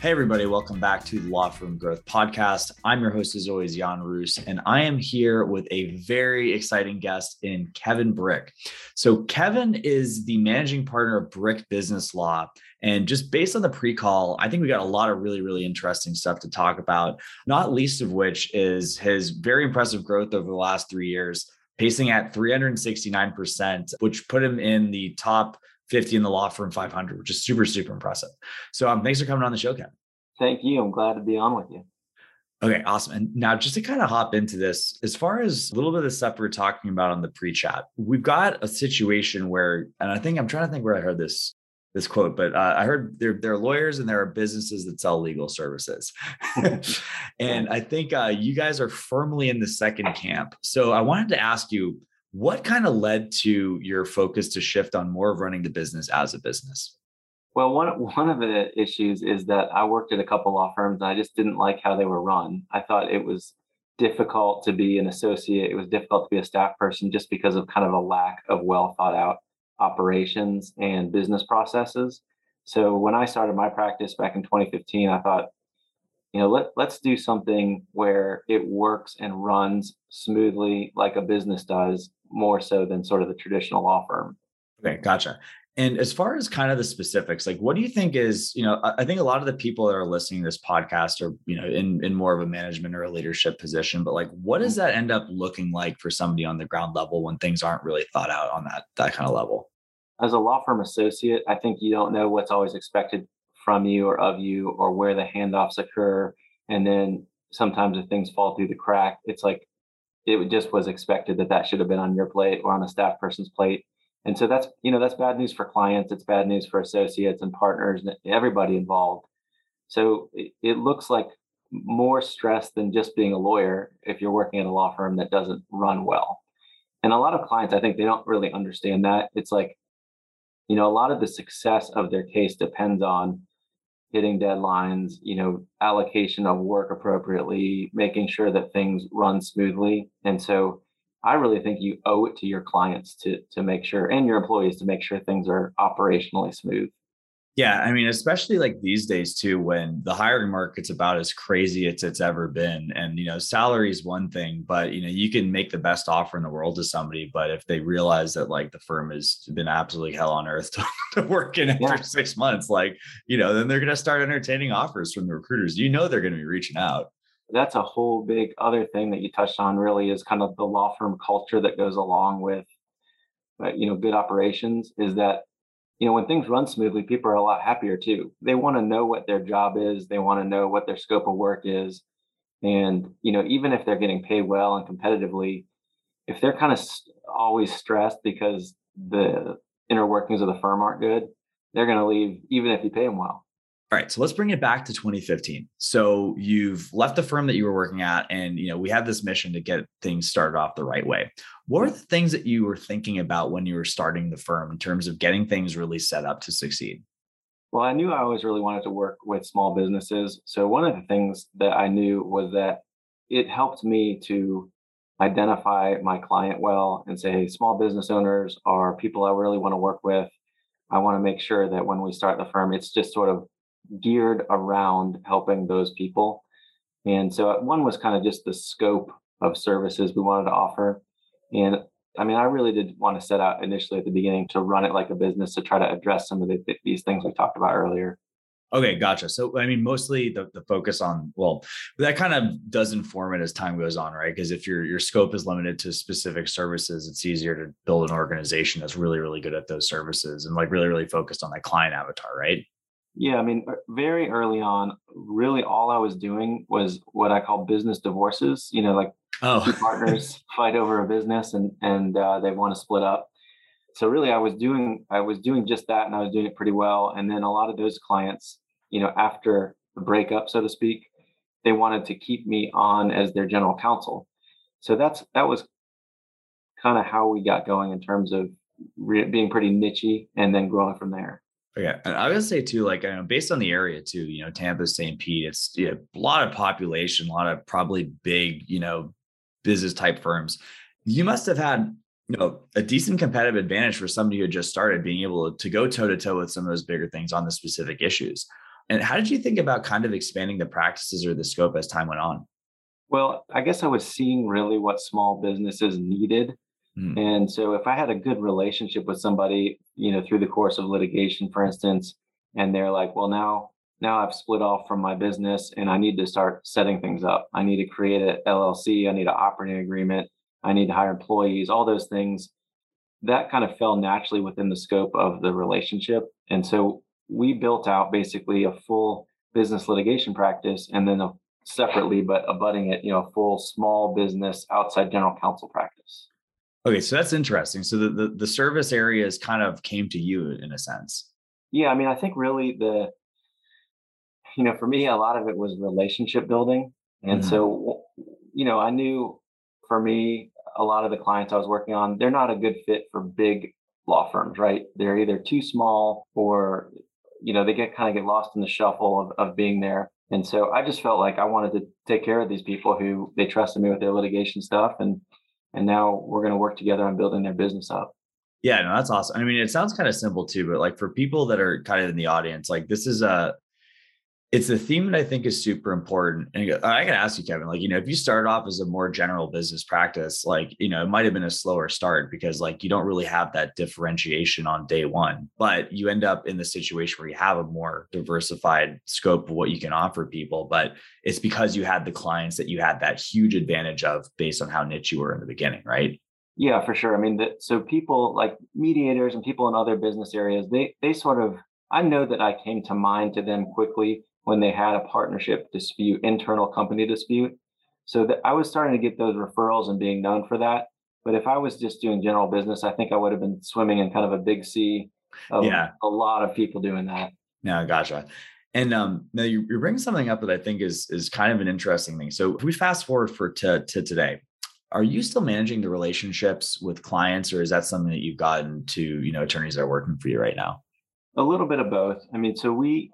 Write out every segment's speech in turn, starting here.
Hey, everybody, welcome back to the Law Firm Growth Podcast. I'm your host, as always, Jan Roos, and I am here with a very exciting guest in Kevin Brick. So, Kevin is the managing partner of Brick Business Law. And just based on the pre call, I think we got a lot of really, really interesting stuff to talk about, not least of which is his very impressive growth over the last three years, pacing at 369%, which put him in the top 50 in the law firm 500, which is super, super impressive. So um, thanks for coming on the show, Ken. Thank you. I'm glad to be on with you. Okay, awesome. And now, just to kind of hop into this, as far as a little bit of the stuff we are talking about on the pre-chat, we've got a situation where, and I think I'm trying to think where I heard this this quote, but uh, I heard there, there are lawyers and there are businesses that sell legal services. and I think uh, you guys are firmly in the second camp. So I wanted to ask you, what kind of led to your focus to shift on more of running the business as a business? Well, one one of the issues is that I worked at a couple law firms and I just didn't like how they were run. I thought it was difficult to be an associate. It was difficult to be a staff person just because of kind of a lack of well thought out operations and business processes. So when I started my practice back in 2015, I thought, you know, let, let's do something where it works and runs smoothly like a business does more so than sort of the traditional law firm. Okay, gotcha. And as far as kind of the specifics, like what do you think is, you know, I think a lot of the people that are listening to this podcast are, you know, in, in more of a management or a leadership position, but like what does mm-hmm. that end up looking like for somebody on the ground level when things aren't really thought out on that that kind of level? As a law firm associate, I think you don't know what's always expected from you or of you or where the handoffs occur. And then sometimes if things fall through the crack, it's like it just was expected that that should have been on your plate or on a staff person's plate and so that's you know that's bad news for clients it's bad news for associates and partners and everybody involved. So it, it looks like more stress than just being a lawyer if you're working at a law firm that doesn't run well. And a lot of clients i think they don't really understand that. It's like you know a lot of the success of their case depends on hitting deadlines, you know, allocation of work appropriately, making sure that things run smoothly. And so I really think you owe it to your clients to to make sure and your employees to make sure things are operationally smooth. Yeah, I mean, especially like these days too, when the hiring market's about as crazy as it's ever been, and you know, salary is one thing, but you know, you can make the best offer in the world to somebody, but if they realize that like the firm has been absolutely hell on earth to, to work in after yeah. six months, like you know, then they're going to start entertaining offers from the recruiters. You know, they're going to be reaching out. That's a whole big other thing that you touched on. Really, is kind of the law firm culture that goes along with, you know, good operations. Is that you know, when things run smoothly, people are a lot happier too. They want to know what their job is, they want to know what their scope of work is. And, you know, even if they're getting paid well and competitively, if they're kind of always stressed because the inner workings of the firm aren't good, they're going to leave even if you pay them well. All right, so let's bring it back to 2015. So you've left the firm that you were working at, and you know we have this mission to get things started off the right way. What are the things that you were thinking about when you were starting the firm in terms of getting things really set up to succeed? Well, I knew I always really wanted to work with small businesses. So one of the things that I knew was that it helped me to identify my client well and say small business owners are people I really want to work with. I want to make sure that when we start the firm, it's just sort of geared around helping those people. And so uh, one was kind of just the scope of services we wanted to offer. And I mean, I really did want to set out initially at the beginning to run it like a business to try to address some of the, these things we talked about earlier. Okay, gotcha. So, I mean, mostly the, the focus on well, that kind of does inform it as time goes on, right? Because if your your scope is limited to specific services, it's easier to build an organization that's really really good at those services and like really really focused on that client avatar, right? Yeah, I mean, very early on, really all I was doing was what I call business divorces. You know, like oh. two partners fight over a business and and uh, they want to split up. So really, I was doing I was doing just that, and I was doing it pretty well. And then a lot of those clients, you know, after the breakup, so to speak, they wanted to keep me on as their general counsel. So that's that was kind of how we got going in terms of re- being pretty nichey and then growing from there. Yeah, and I would say too, like know, based on the area too, you know, Tampa, St. Pete, it's you know, a lot of population, a lot of probably big, you know, business type firms. You must have had, you know, a decent competitive advantage for somebody who had just started, being able to go toe to toe with some of those bigger things on the specific issues. And how did you think about kind of expanding the practices or the scope as time went on? Well, I guess I was seeing really what small businesses needed. Mm. And so if I had a good relationship with somebody, you know, through the course of litigation, for instance, and they're like, well, now, now I've split off from my business and I need to start setting things up. I need to create an LLC. I need an operating agreement. I need to hire employees, all those things. That kind of fell naturally within the scope of the relationship. And so we built out basically a full business litigation practice and then a separately, but abutting it, you know, a full small business outside general counsel practice. Okay, so that's interesting. So the, the, the service areas kind of came to you in a sense. Yeah, I mean, I think really the, you know, for me, a lot of it was relationship building, and mm-hmm. so, you know, I knew for me, a lot of the clients I was working on, they're not a good fit for big law firms, right? They're either too small or, you know, they get kind of get lost in the shuffle of, of being there. And so I just felt like I wanted to take care of these people who they trusted me with their litigation stuff. And and now we're going to work together on building their business up. Yeah, no, that's awesome. I mean, it sounds kind of simple too, but like for people that are kind of in the audience, like this is a it's a theme that I think is super important. And I can ask you, Kevin, like, you know, if you start off as a more general business practice, like, you know, it might have been a slower start because like you don't really have that differentiation on day one, but you end up in the situation where you have a more diversified scope of what you can offer people. But it's because you had the clients that you had that huge advantage of based on how niche you were in the beginning, right? Yeah, for sure. I mean, the, so people like mediators and people in other business areas, they they sort of I know that I came to mind to them quickly when they had a partnership dispute, internal company dispute. So that I was starting to get those referrals and being known for that. But if I was just doing general business, I think I would have been swimming in kind of a big sea of yeah. a lot of people doing that. Yeah, gotcha. And um, now you, are bringing something up that I think is is kind of an interesting thing. So if we fast forward for to, to today, are you still managing the relationships with clients, or is that something that you've gotten to you know attorneys that are working for you right now? A little bit of both. I mean, so we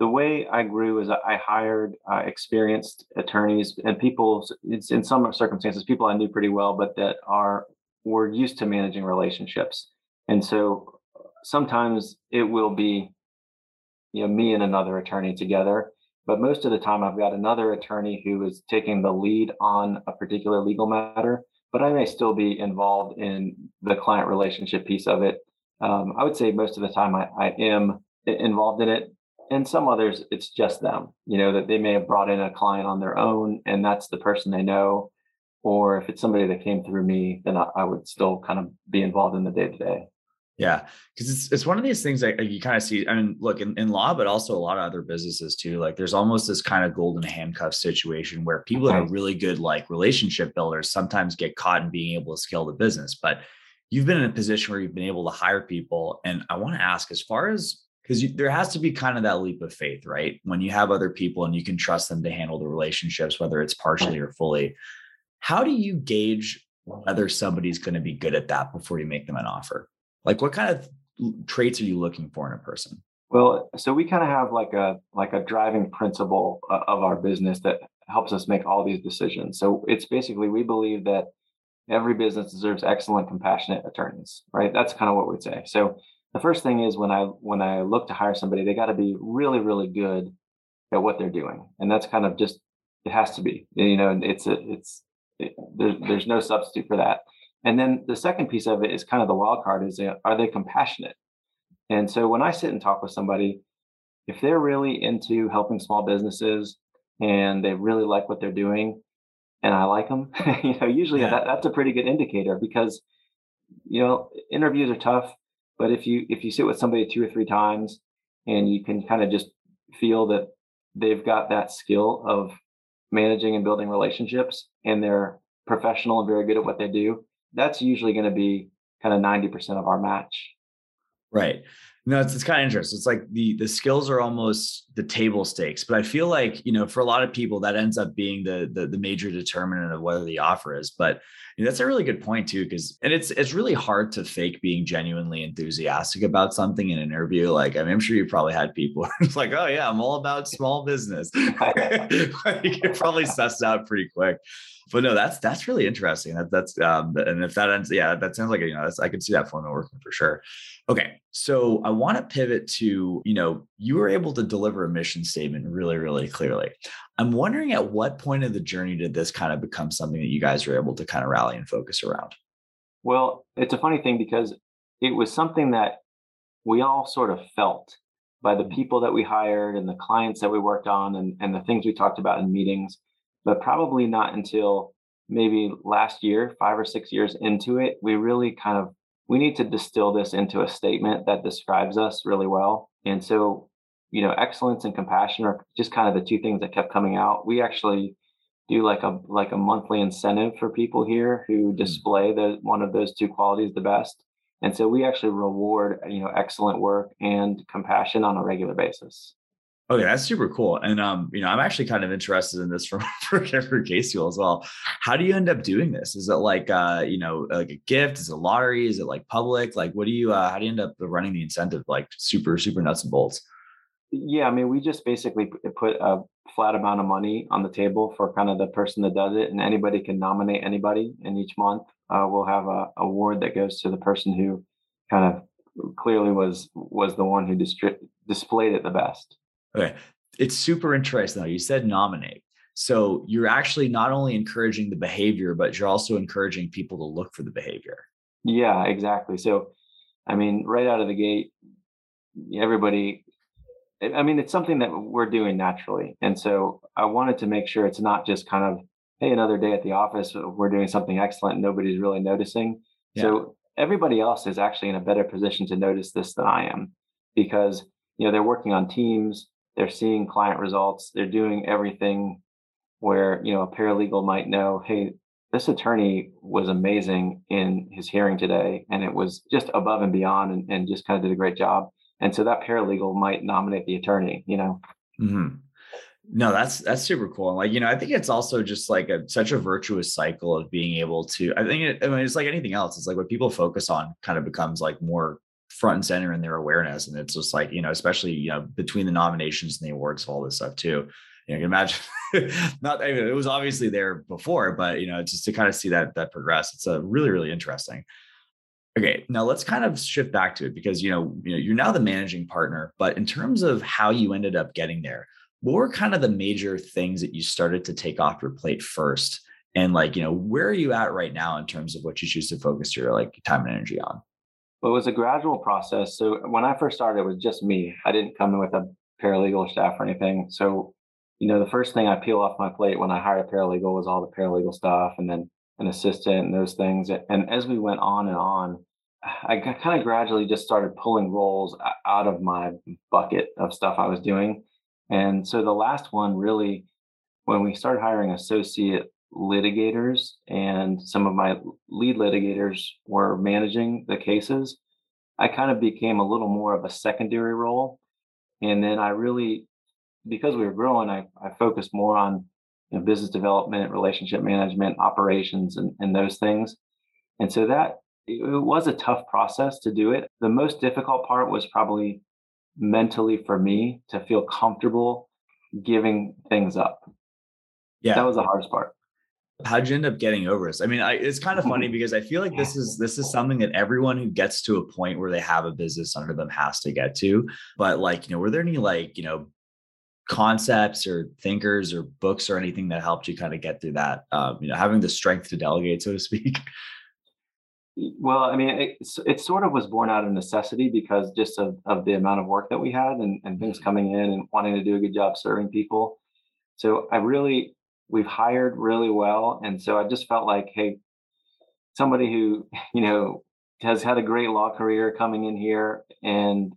the way I grew is I hired uh, experienced attorneys and people. It's in some circumstances people I knew pretty well, but that are were used to managing relationships. And so sometimes it will be, you know, me and another attorney together. But most of the time, I've got another attorney who is taking the lead on a particular legal matter. But I may still be involved in the client relationship piece of it. Um, I would say most of the time I, I am involved in it and some others it's just them you know that they may have brought in a client on their own and that's the person they know. Or if it's somebody that came through me then i, I would still kind of be involved in the day to day yeah because it's, it's one of these things that uh, you kind of see i mean look in, in law but also a lot of other businesses too like there's almost this kind of golden handcuff situation where people that are really good like relationship builders sometimes get caught in being able to scale the business but you've been in a position where you've been able to hire people and i want to ask as far as because there has to be kind of that leap of faith, right? When you have other people and you can trust them to handle the relationships, whether it's partially or fully. How do you gauge whether somebody's going to be good at that before you make them an offer? Like, what kind of traits are you looking for in a person? Well, so we kind of have like a like a driving principle uh, of our business that helps us make all these decisions. So it's basically we believe that every business deserves excellent, compassionate attorneys, right? That's kind of what we'd say. So the first thing is when I when I look to hire somebody, they got to be really really good at what they're doing, and that's kind of just it has to be. You know, it's a, it's it, there's there's no substitute for that. And then the second piece of it is kind of the wild card is uh, are they compassionate? And so when I sit and talk with somebody, if they're really into helping small businesses and they really like what they're doing, and I like them, you know, usually yeah. that, that's a pretty good indicator because you know interviews are tough but if you if you sit with somebody two or three times and you can kind of just feel that they've got that skill of managing and building relationships and they're professional and very good at what they do, that's usually going to be kind of 90% of our match. Right. No, it's, it's kind of interesting. It's like the the skills are almost the table stakes, but I feel like you know for a lot of people that ends up being the the, the major determinant of whether the offer is. But you know, that's a really good point too, because and it's it's really hard to fake being genuinely enthusiastic about something in an interview. Like I I'm sure you probably had people it's like, oh yeah, I'm all about small business. you can probably sussed out pretty quick but no, that's that's really interesting. That, that's um, and if that ends, yeah, that sounds like you know, I can see that formula working for sure. Okay, so I want to pivot to you know, you were able to deliver a mission statement really, really clearly. I'm wondering at what point of the journey did this kind of become something that you guys were able to kind of rally and focus around? Well, it's a funny thing because it was something that we all sort of felt by the mm. people that we hired and the clients that we worked on and, and the things we talked about in meetings but probably not until maybe last year, five or six years into it, we really kind of we need to distill this into a statement that describes us really well. And so, you know, excellence and compassion are just kind of the two things that kept coming out. We actually do like a like a monthly incentive for people here who hmm. display the one of those two qualities the best. And so we actually reward, you know, excellent work and compassion on a regular basis. Okay, that's super cool. And um, you know, I'm actually kind of interested in this for for, for Case Fuel as well. How do you end up doing this? Is it like uh, you know, like a gift? Is it a lottery? Is it like public? Like what do you uh how do you end up running the incentive like super, super nuts and bolts? Yeah, I mean, we just basically put a flat amount of money on the table for kind of the person that does it, and anybody can nominate anybody. And each month, uh, we'll have a award that goes to the person who kind of clearly was was the one who distri- displayed it the best. Okay. It's super interesting though. You said nominate. So you're actually not only encouraging the behavior, but you're also encouraging people to look for the behavior. Yeah, exactly. So, I mean, right out of the gate, everybody, I mean, it's something that we're doing naturally. And so I wanted to make sure it's not just kind of, hey, another day at the office, uh, we're doing something excellent. Nobody's really noticing. Yeah. So everybody else is actually in a better position to notice this than I am because, you know, they're working on teams they're seeing client results they're doing everything where you know a paralegal might know hey this attorney was amazing in his hearing today and it was just above and beyond and, and just kind of did a great job and so that paralegal might nominate the attorney you know mm-hmm. no that's that's super cool and like you know i think it's also just like a such a virtuous cycle of being able to i think it, I mean, it's like anything else it's like what people focus on kind of becomes like more front and center in their awareness. And it's just like, you know, especially, you know, between the nominations and the awards, all this stuff too. You, know, you can imagine not, I mean, it was obviously there before, but you know, just to kind of see that, that progress, it's a really, really interesting. Okay, now let's kind of shift back to it because you know, you know, you're now the managing partner, but in terms of how you ended up getting there, what were kind of the major things that you started to take off your plate first? And like, you know, where are you at right now in terms of what you choose to focus your like time and energy on? It was a gradual process. So when I first started, it was just me. I didn't come in with a paralegal staff or anything. So, you know, the first thing I peel off my plate when I hired a paralegal was all the paralegal stuff and then an assistant and those things. And as we went on and on, I kind of gradually just started pulling roles out of my bucket of stuff I was doing. And so the last one really, when we started hiring associate litigators and some of my lead litigators were managing the cases, I kind of became a little more of a secondary role. And then I really, because we were growing, I, I focused more on you know, business development, relationship management, operations, and, and those things. And so that it was a tough process to do it. The most difficult part was probably mentally for me to feel comfortable giving things up. Yeah. That was the hardest part how'd you end up getting over this? I mean, I, it's kind of funny because I feel like this is this is something that everyone who gets to a point where they have a business under them has to get to. But like, you know, were there any like, you know, concepts or thinkers or books or anything that helped you kind of get through that? Um, you know, having the strength to delegate, so to speak. Well, I mean, it, it sort of was born out of necessity because just of, of the amount of work that we had and, and things mm-hmm. coming in and wanting to do a good job serving people. So I really we've hired really well. And so I just felt like, hey, somebody who, you know, has had a great law career coming in here and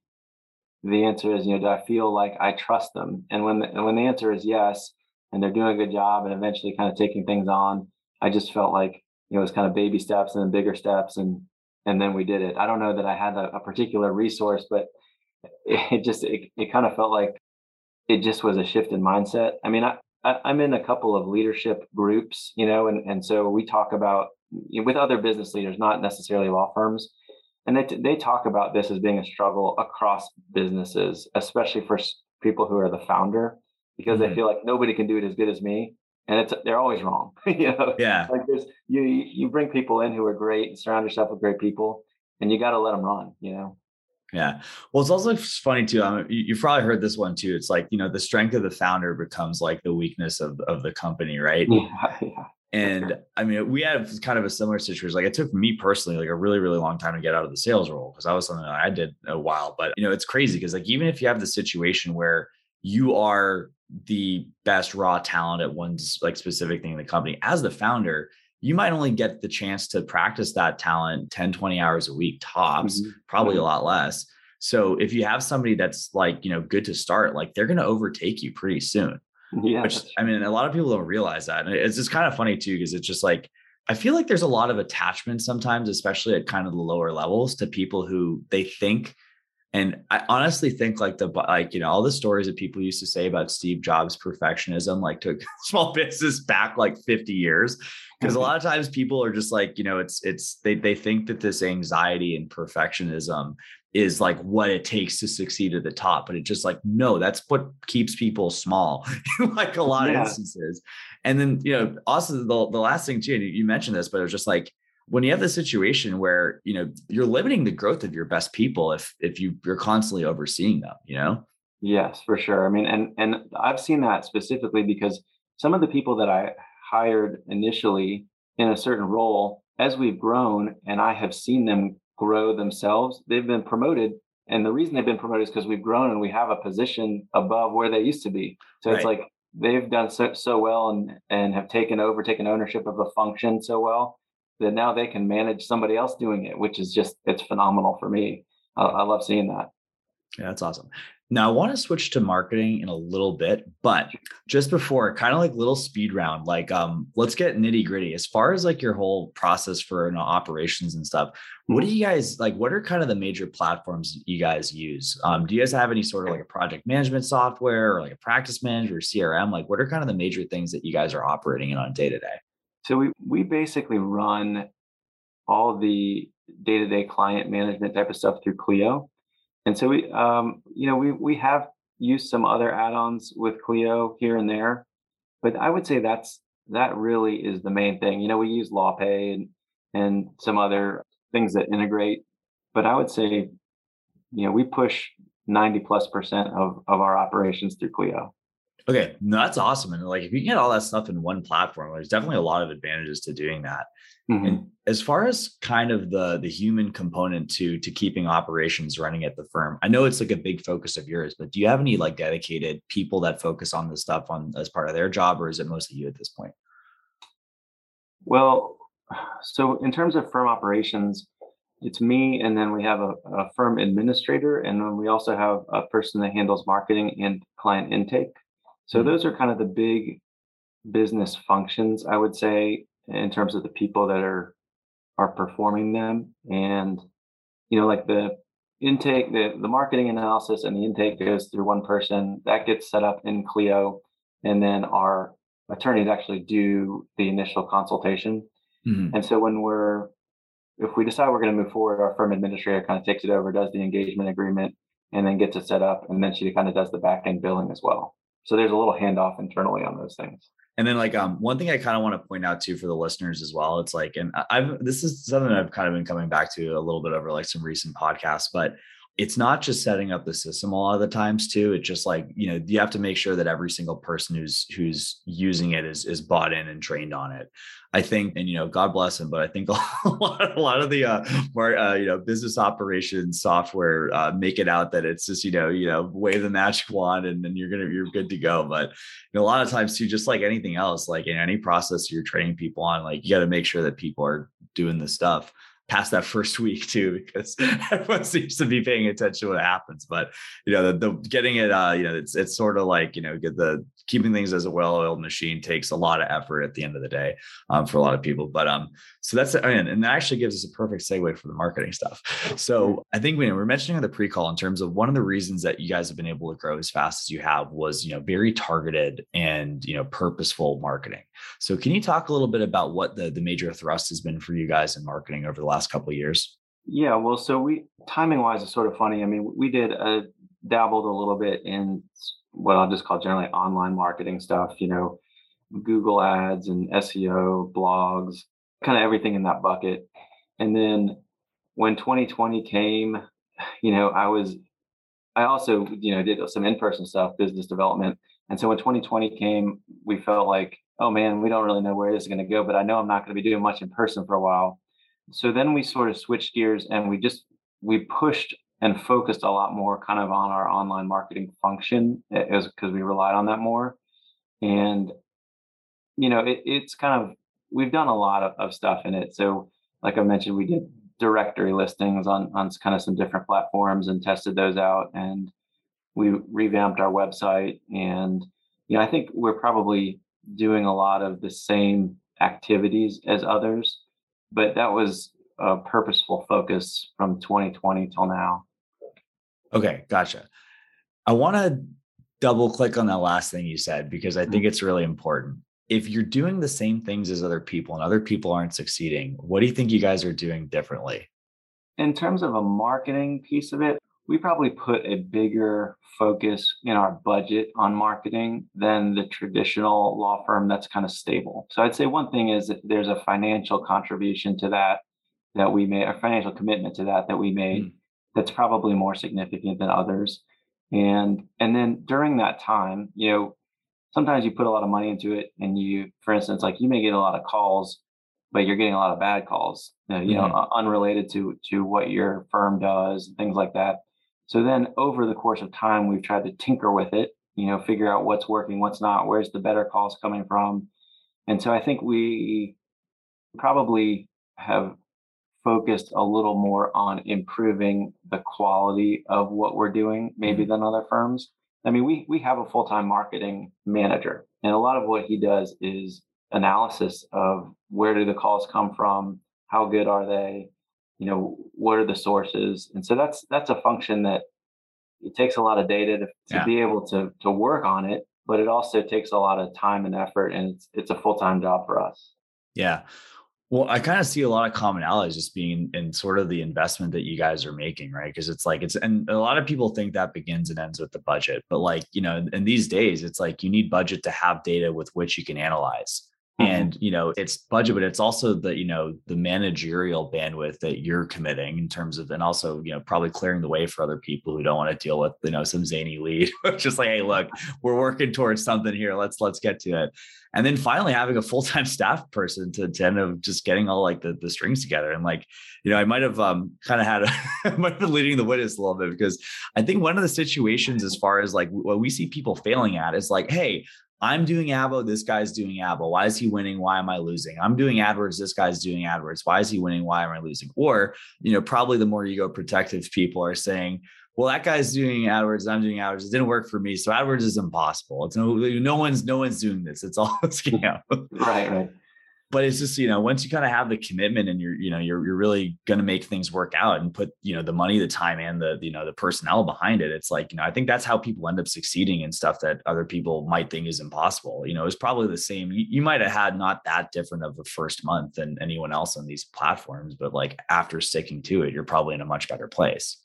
the answer is, you know, do I feel like I trust them? And when the, when the answer is yes, and they're doing a good job and eventually kind of taking things on, I just felt like, you know, it was kind of baby steps and then bigger steps and and then we did it. I don't know that I had a, a particular resource, but it just it, it kind of felt like it just was a shift in mindset. I mean, I, I am in a couple of leadership groups, you know, and and so we talk about with other business leaders, not necessarily law firms, and they they talk about this as being a struggle across businesses, especially for people who are the founder, because mm-hmm. they feel like nobody can do it as good as me, and it's they're always wrong. you know, yeah, like there's you you bring people in who are great and surround yourself with great people, and you got to let them run. You know. Yeah. Well, it's also funny too. Um, you, you've probably heard this one too. It's like, you know, the strength of the founder becomes like the weakness of, of the company, right? Yeah, yeah. And I mean, we have kind of a similar situation. Like it took me personally like a really, really long time to get out of the sales role because that was something that I did a while. But you know, it's crazy because like even if you have the situation where you are the best raw talent at one like specific thing in the company, as the founder, you might only get the chance to practice that talent 10, 20 hours a week tops, mm-hmm. probably mm-hmm. a lot less. So if you have somebody that's like, you know, good to start, like they're going to overtake you pretty soon. Yeah. Which I mean, a lot of people don't realize that. And it's just kind of funny too, because it's just like, I feel like there's a lot of attachment sometimes, especially at kind of the lower levels to people who they think and I honestly think like the like you know all the stories that people used to say about Steve Jobs' perfectionism like took small business back like 50 years because a mm-hmm. lot of times people are just like you know it's it's they they think that this anxiety and perfectionism is like what it takes to succeed at the top but it just like no that's what keeps people small like a lot yeah. of instances and then you know also the, the last thing too and you mentioned this but it was just like when you have the situation where you know you're limiting the growth of your best people if if you you're constantly overseeing them you know? Yes for sure. I mean and and i've seen that specifically because some of the people that i hired initially in a certain role as we've grown and i have seen them grow themselves they've been promoted and the reason they've been promoted is because we've grown and we have a position above where they used to be. So right. it's like they've done so, so well and and have taken over taken ownership of the function so well that now they can manage somebody else doing it, which is just it's phenomenal for me. I, I love seeing that. Yeah, that's awesome. Now I want to switch to marketing in a little bit, but just before, kind of like little speed round, like um, let's get nitty gritty. As far as like your whole process for you know, operations and stuff, what do mm-hmm. you guys like? What are kind of the major platforms you guys use? Um, do you guys have any sort of like a project management software or like a practice manager or CRM? Like, what are kind of the major things that you guys are operating in on day to day? So we we basically run all the day-to-day client management type of stuff through Clio. And so we um, you know, we we have used some other add-ons with Clio here and there, but I would say that's that really is the main thing. You know, we use LawPay and and some other things that integrate, but I would say, you know, we push 90 plus percent of, of our operations through Clio. Okay, no, that's awesome. And like if you get all that stuff in one platform, there's definitely a lot of advantages to doing that. Mm-hmm. And as far as kind of the the human component to to keeping operations running at the firm, I know it's like a big focus of yours, but do you have any like dedicated people that focus on this stuff on as part of their job, or is it mostly you at this point? Well, so in terms of firm operations, it's me, and then we have a, a firm administrator, and then we also have a person that handles marketing and client intake. So mm-hmm. those are kind of the big business functions, I would say, in terms of the people that are are performing them. And you know, like the intake, the the marketing analysis and the intake goes through one person. That gets set up in Clio, and then our attorneys actually do the initial consultation. Mm-hmm. And so when we're if we decide we're going to move forward, our firm administrator kind of takes it over, does the engagement agreement, and then gets it set up, and then she kind of does the back end billing as well. So there's a little handoff internally on those things. And then like um one thing I kind of want to point out too for the listeners as well. It's like, and I've this is something I've kind of been coming back to a little bit over like some recent podcasts, but it's not just setting up the system a lot of the times too. It's just like you know you have to make sure that every single person who's who's using it is is bought in and trained on it. I think and you know god bless him but i think a lot, a lot of the uh more uh, you know business operations software uh, make it out that it's just you know you know wave the magic wand and then you're gonna you're good to go. But you know, a lot of times too just like anything else like in any process you're training people on like you got to make sure that people are doing the stuff past that first week too, because everyone seems to be paying attention to what happens. But you know, the, the getting it, uh, you know, it's it's sort of like you know, get the keeping things as a well-oiled machine takes a lot of effort at the end of the day um, for a lot of people. But um, So that's and, and that actually gives us a perfect segue for the marketing stuff. So mm-hmm. I think we we're mentioning on the pre-call in terms of one of the reasons that you guys have been able to grow as fast as you have was you know very targeted and you know purposeful marketing. So can you talk a little bit about what the the major thrust has been for you guys in marketing over the last couple of years? Yeah, well, so we timing wise is sort of funny. I mean, we did a dabbled a little bit in what I'll just call generally online marketing stuff. You know, Google ads and SEO, blogs, kind of everything in that bucket. And then when 2020 came, you know, I was, I also, you know, did some in person stuff, business development. And so when 2020 came, we felt like, oh man, we don't really know where this is going to go, but I know I'm not going to be doing much in person for a while. So then we sort of switched gears and we just, we pushed and focused a lot more kind of on our online marketing function as because we relied on that more. And you know, it, it's kind of we've done a lot of, of stuff in it. So, like I mentioned, we did directory listings on on kind of some different platforms and tested those out, and we revamped our website. And you know, I think we're probably doing a lot of the same activities as others, but that was a purposeful focus from 2020 till now. Okay, gotcha. I want to double click on that last thing you said because I think mm-hmm. it's really important if you're doing the same things as other people and other people aren't succeeding, what do you think you guys are doing differently? In terms of a marketing piece of it, we probably put a bigger focus in our budget on marketing than the traditional law firm that's kind of stable. So I'd say one thing is that there's a financial contribution to that that we made, a financial commitment to that that we made mm. that's probably more significant than others. And and then during that time, you know, sometimes you put a lot of money into it and you for instance like you may get a lot of calls but you're getting a lot of bad calls uh, you mm-hmm. know unrelated to to what your firm does and things like that so then over the course of time we've tried to tinker with it you know figure out what's working what's not where's the better calls coming from and so i think we probably have focused a little more on improving the quality of what we're doing maybe mm-hmm. than other firms I mean, we we have a full time marketing manager, and a lot of what he does is analysis of where do the calls come from, how good are they, you know, what are the sources, and so that's that's a function that it takes a lot of data to, to yeah. be able to to work on it, but it also takes a lot of time and effort, and it's it's a full time job for us. Yeah. Well, I kind of see a lot of commonalities just being in sort of the investment that you guys are making, right? Because it's like it's and a lot of people think that begins and ends with the budget, but like you know, in these days, it's like you need budget to have data with which you can analyze. Mm-hmm. And you know, it's budget, but it's also the you know the managerial bandwidth that you're committing in terms of, and also you know probably clearing the way for other people who don't want to deal with you know some zany lead. Just like, hey, look, we're working towards something here. Let's let's get to it. And then finally having a full time staff person to, to end up just getting all like the the strings together. And like, you know, I might have um kind of had a might have been leading the witness a little bit because I think one of the situations as far as like what we see people failing at is like, hey, I'm doing Avvo, this guy's doing Avvo. Why is he winning? Why am I losing? I'm doing AdWords, this guy's doing AdWords. Why is he winning? Why am I losing? Or, you know, probably the more ego protective people are saying, well, that guy's doing AdWords, I'm doing AdWords. It didn't work for me. So AdWords is impossible. It's no, no one's, no one's doing this. It's all a scam. right, right but it's just you know once you kind of have the commitment and you're you know you're you're really going to make things work out and put you know the money the time and the you know the personnel behind it it's like you know i think that's how people end up succeeding in stuff that other people might think is impossible you know it's probably the same you, you might have had not that different of a first month than anyone else on these platforms but like after sticking to it you're probably in a much better place.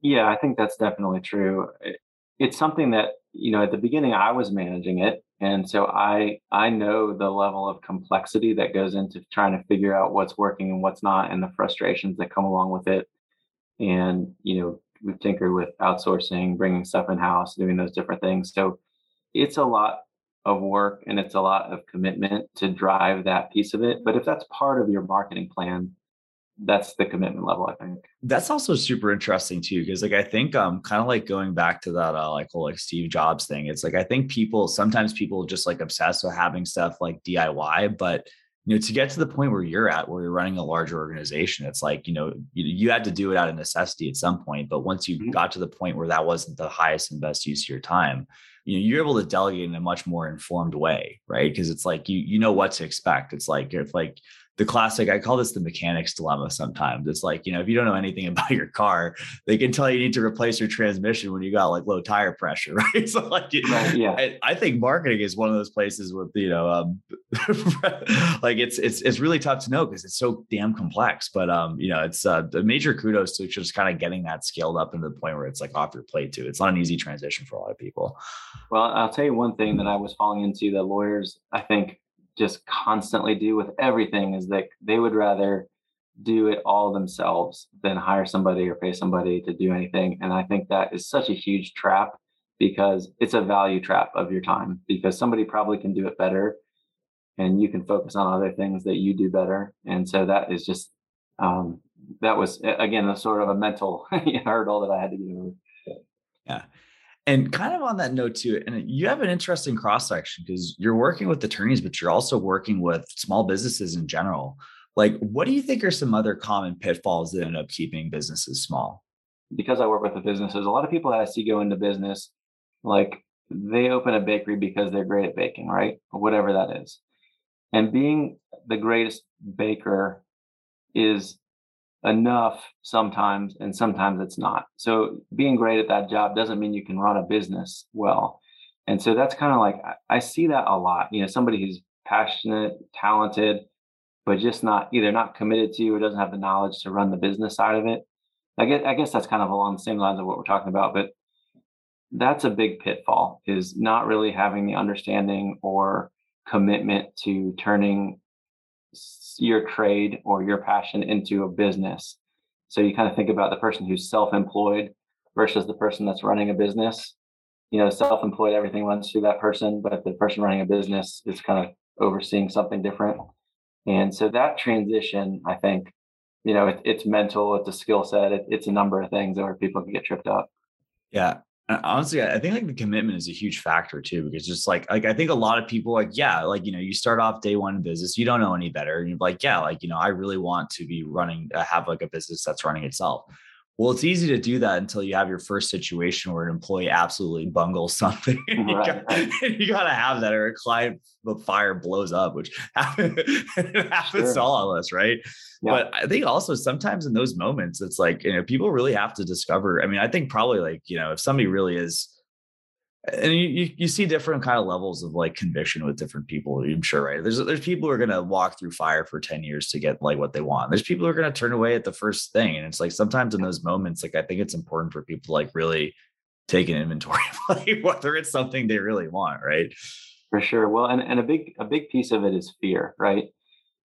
Yeah i think that's definitely true it's something that you know at the beginning i was managing it and so i i know the level of complexity that goes into trying to figure out what's working and what's not and the frustrations that come along with it. And you know we've tinkered with outsourcing bringing stuff in house doing those different things. So it's a lot of work and it's a lot of commitment to drive that piece of it. But if that's part of your marketing plan that's the commitment level i think that's also super interesting too because like i think um kind of like going back to that uh, like whole like steve jobs thing it's like i think people sometimes people just like obsessed with having stuff like diy but you know to get to the point where you're at where you're running a larger organization it's like you know you, you had to do it out of necessity at some point but once you mm-hmm. got to the point where that wasn't the highest and best use of your time you know you're able to delegate in a much more informed way right because it's like you you know what to expect it's like if like the classic, I call this the mechanic's dilemma sometimes. It's like, you know, if you don't know anything about your car, they can tell you need to replace your transmission when you got like low tire pressure, right? So like, right, yeah, I, I, think marketing is one of those places with, you know, um, like it's, it's, it's really tough to know because it's so damn complex, but um, you know, it's uh, the major kudos to just kind of getting that scaled up into the point where it's like off your plate too. It's not an easy transition for a lot of people. Well, I'll tell you one thing that I was falling into that lawyers, I think just constantly do with everything is that they would rather do it all themselves than hire somebody or pay somebody to do anything. And I think that is such a huge trap because it's a value trap of your time because somebody probably can do it better and you can focus on other things that you do better. And so that is just, um, that was again a sort of a mental hurdle that I had to get over. Yeah. And kind of on that note too, and you have an interesting cross section because you're working with attorneys, but you're also working with small businesses in general. Like, what do you think are some other common pitfalls that end up keeping businesses small? Because I work with the businesses, a lot of people that I see go into business, like they open a bakery because they're great at baking, right? Or whatever that is. And being the greatest baker is enough sometimes and sometimes it's not. So being great at that job doesn't mean you can run a business well. And so that's kind of like i see that a lot you know somebody who's passionate talented but just not either not committed to or doesn't have the knowledge to run the business side of it. I guess i guess that's kind of along the same lines of what we're talking about but that's a big pitfall is not really having the understanding or commitment to turning your trade or your passion into a business. So you kind of think about the person who's self-employed versus the person that's running a business. You know, self-employed, everything runs through that person, but the person running a business is kind of overseeing something different. And so that transition, I think, you know, it, it's mental, it's a skill set, it, it's a number of things where people can get tripped up. Yeah, honestly i think like the commitment is a huge factor too because just like like i think a lot of people like yeah like you know you start off day one in business you don't know any better and you're like yeah like you know i really want to be running uh, have like a business that's running itself well, it's easy to do that until you have your first situation where an employee absolutely bungles something. Right. you, got, to have that, or a client the fire blows up, which happens, happens sure. to all of us, right? Yeah. But I think also sometimes in those moments, it's like you know people really have to discover. I mean, I think probably like you know if somebody really is and you, you, you see different kind of levels of like conviction with different people i'm sure right? There's there's people who are going to walk through fire for 10 years to get like what they want. There's people who are going to turn away at the first thing and it's like sometimes in those moments like i think it's important for people to like really take an inventory of like whether it's something they really want right? For sure. Well and, and a big a big piece of it is fear right?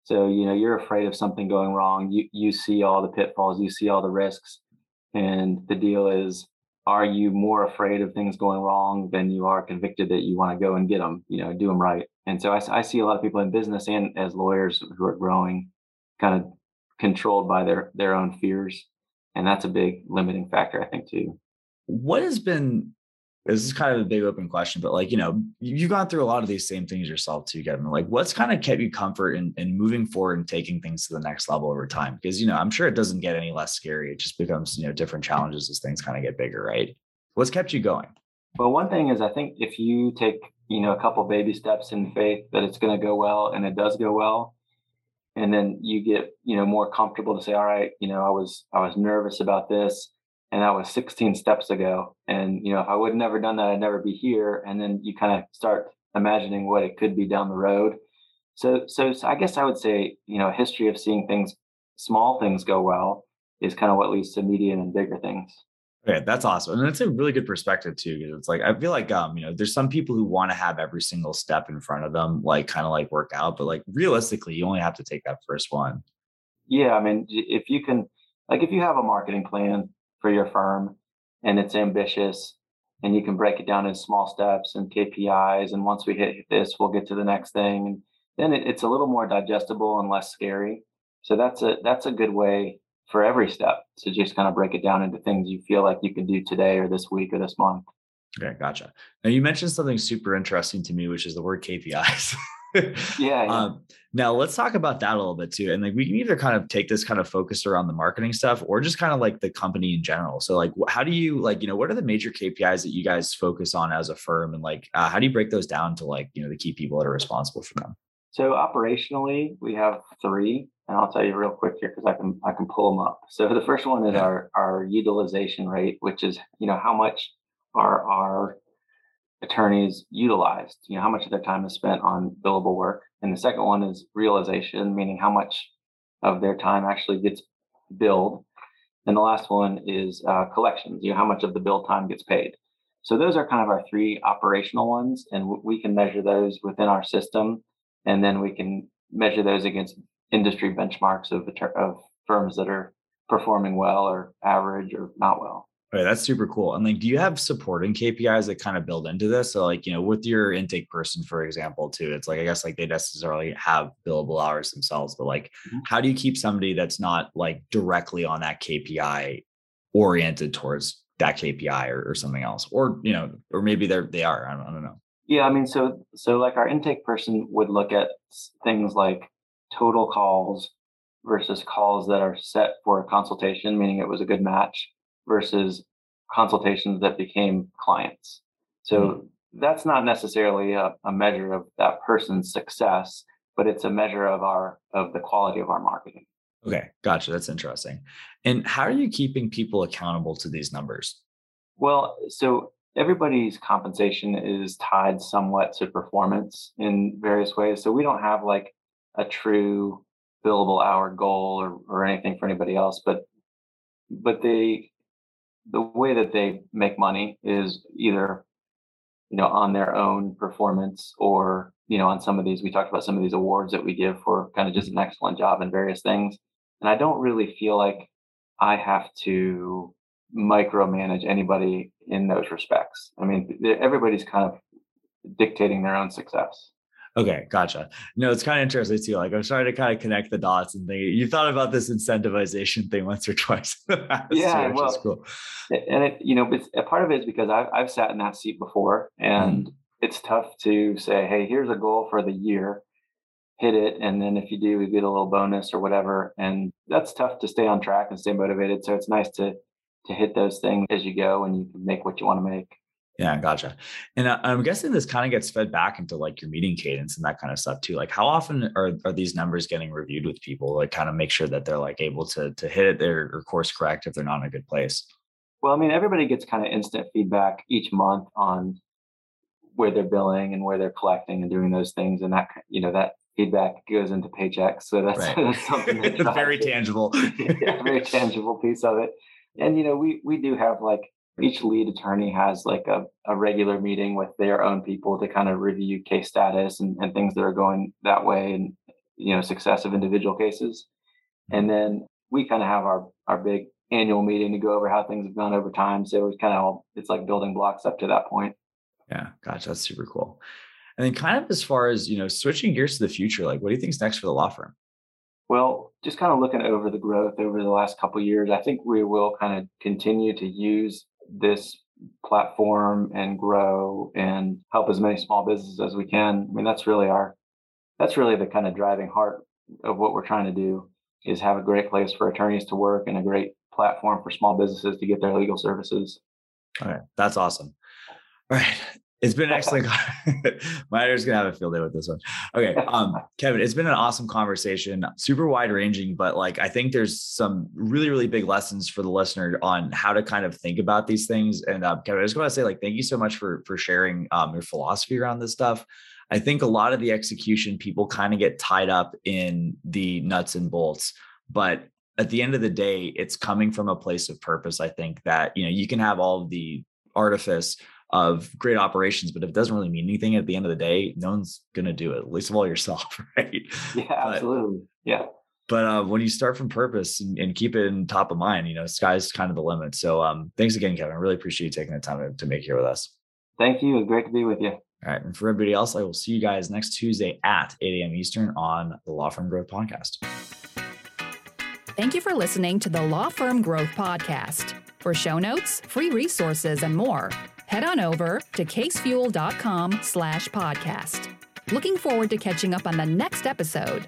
So you know you're afraid of something going wrong. You you see all the pitfalls you see all the risks and the deal is are you more afraid of things going wrong than you are convicted that you want to go and get them, you know, do them right? And so I, I see a lot of people in business and as lawyers who are growing, kind of controlled by their their own fears, and that's a big limiting factor, I think, too. What has been this is kind of a big open question, but like, you know, you've gone through a lot of these same things yourself too, Kevin. Like, what's kind of kept you comfort in, in moving forward and taking things to the next level over time? Because, you know, I'm sure it doesn't get any less scary. It just becomes, you know, different challenges as things kind of get bigger, right? What's kept you going? Well, one thing is I think if you take, you know, a couple baby steps in faith that it's going to go well and it does go well, and then you get, you know, more comfortable to say, all right, you know, I was I was nervous about this and that was 16 steps ago and you know if i would have never done that i'd never be here and then you kind of start imagining what it could be down the road so, so so i guess i would say you know history of seeing things small things go well is kind of what leads to medium and bigger things Okay, that's awesome. And that's a really good perspective too, because it's like I feel like um, you know, there's some people who want to have every single step in front of them, like kind of like work out, but like realistically, you only have to take that first one. Yeah, I mean, if you can like if you have a marketing plan for your firm and it's ambitious and you can break it down in small steps and KPIs. And once we hit this, we'll get to the next thing. And then it, it's a little more digestible and less scary. So that's a that's a good way for every step to just kind of break it down into things you feel like you can do today or this week or this month. Okay, gotcha. Now you mentioned something super interesting to me, which is the word KPIs. yeah. yeah. Um, now let's talk about that a little bit too. And like we can either kind of take this kind of focus around the marketing stuff or just kind of like the company in general. So like how do you like, you know, what are the major KPIs that you guys focus on as a firm and like uh, how do you break those down to like, you know, the key people that are responsible for them? So operationally, we have three, and I'll tell you real quick here because I can I can pull them up. So the first one is our our utilization rate, which is you know how much are our attorneys utilized, you know how much of their time is spent on billable work, and the second one is realization, meaning how much of their time actually gets billed, and the last one is uh, collections, you know how much of the bill time gets paid. So those are kind of our three operational ones, and we can measure those within our system and then we can measure those against industry benchmarks of of firms that are performing well or average or not well. Right, that's super cool. And like, do you have supporting KPIs that kind of build into this? So, like, you know, with your intake person, for example, too, it's like I guess like they necessarily have billable hours themselves, but like, mm-hmm. how do you keep somebody that's not like directly on that KPI oriented towards that KPI or, or something else, or you know, or maybe they're they are. I don't, I don't know. Yeah, I mean, so so like our intake person would look at things like total calls versus calls that are set for a consultation, meaning it was a good match, versus consultations that became clients. So mm-hmm. that's not necessarily a, a measure of that person's success, but it's a measure of our of the quality of our marketing. Okay, gotcha. That's interesting. And how are you keeping people accountable to these numbers? Well, so everybody's compensation is tied somewhat to performance in various ways. So we don't have like a true billable hour goal or, or anything for anybody else, but but they the way that they make money is either you know on their own performance or you know on some of these we talked about some of these awards that we give for kind of just an mm-hmm. excellent job in various things and i don't really feel like i have to micromanage anybody in those respects. I mean, everybody's kind of dictating their own success. Okay, gotcha. No, it's kind of interesting too. Like I'm trying to kind of connect the dots and think you thought about this incentivization thing once or twice. yeah, too, well, cool. and it, you know, it's, a part of it is because I've I've sat in that seat before, and mm. it's tough to say, hey, here's a goal for the year, hit it, and then if you do, we get a little bonus or whatever, and that's tough to stay on track and stay motivated. So it's nice to to hit those things as you go and you can make what you want to make. Yeah, gotcha. And uh, I'm guessing this kind of gets fed back into like your meeting cadence and that kind of stuff too. Like, how often are, are these numbers getting reviewed with people? Like, kind of make sure that they're like able to to hit it their course correct if they're not in a good place. Well, I mean, everybody gets kind of instant feedback each month on where they're billing and where they're collecting and doing those things, and that you know that feedback goes into paychecks. So that's, right. that's something that's very tangible, yeah, very tangible piece of it. And you know, we we do have like each lead attorney has like a, a regular meeting with their own people to kind of review case status and, and things that are going that way and you know success of individual cases. And mm-hmm. then we kind of have our our big annual meeting to go over how things have gone over time. So it's kind of it's like building blocks up to that point. Yeah, gotcha. That's super cool. And then kind of as far as, you know, switching gears to the future, like what do you think's next for the law firm? Well, just kind of looking over the growth over the last couple years, I think we will kind of continue to use this platform and grow and help as many small businesses as we can. I mean, that's really our that's really the kind of driving heart of what we're trying to do is have a great place for attorneys to work and a great platform for small businesses to get their legal services. All right, that's awesome. All right, it's been an excellent. My editor's gonna have a field day with this one. Okay, um, Kevin, it's been an awesome conversation, super wide ranging, but like I think there's some really, really big lessons for the listener on how to kind of think about these things. And uh, Kevin, I just want to say like thank you so much for for sharing um, your philosophy around this stuff. I think a lot of the execution people kind of get tied up in the nuts and bolts, but at the end of the day, it's coming from a place of purpose. I think that you know you can have all of the artifice of great operations, but if it doesn't really mean anything at the end of the day, no one's going to do it, at least of all yourself, right? Yeah, but, absolutely. Yeah. But uh, when you start from purpose and, and, keep it in top of mind, you know, sky's kind of the limit. So um, thanks again, Kevin. I really appreciate you taking the time to, to make here with us. Thank you. Great to be with you. All right. And for everybody else, I will see you guys next Tuesday at 8 a.m. Eastern on the Law Firm Growth Podcast. Thank you for listening to the Law Firm Growth Podcast. For show notes, free resources, and more, head on over to casefuel.com slash podcast. Looking forward to catching up on the next episode.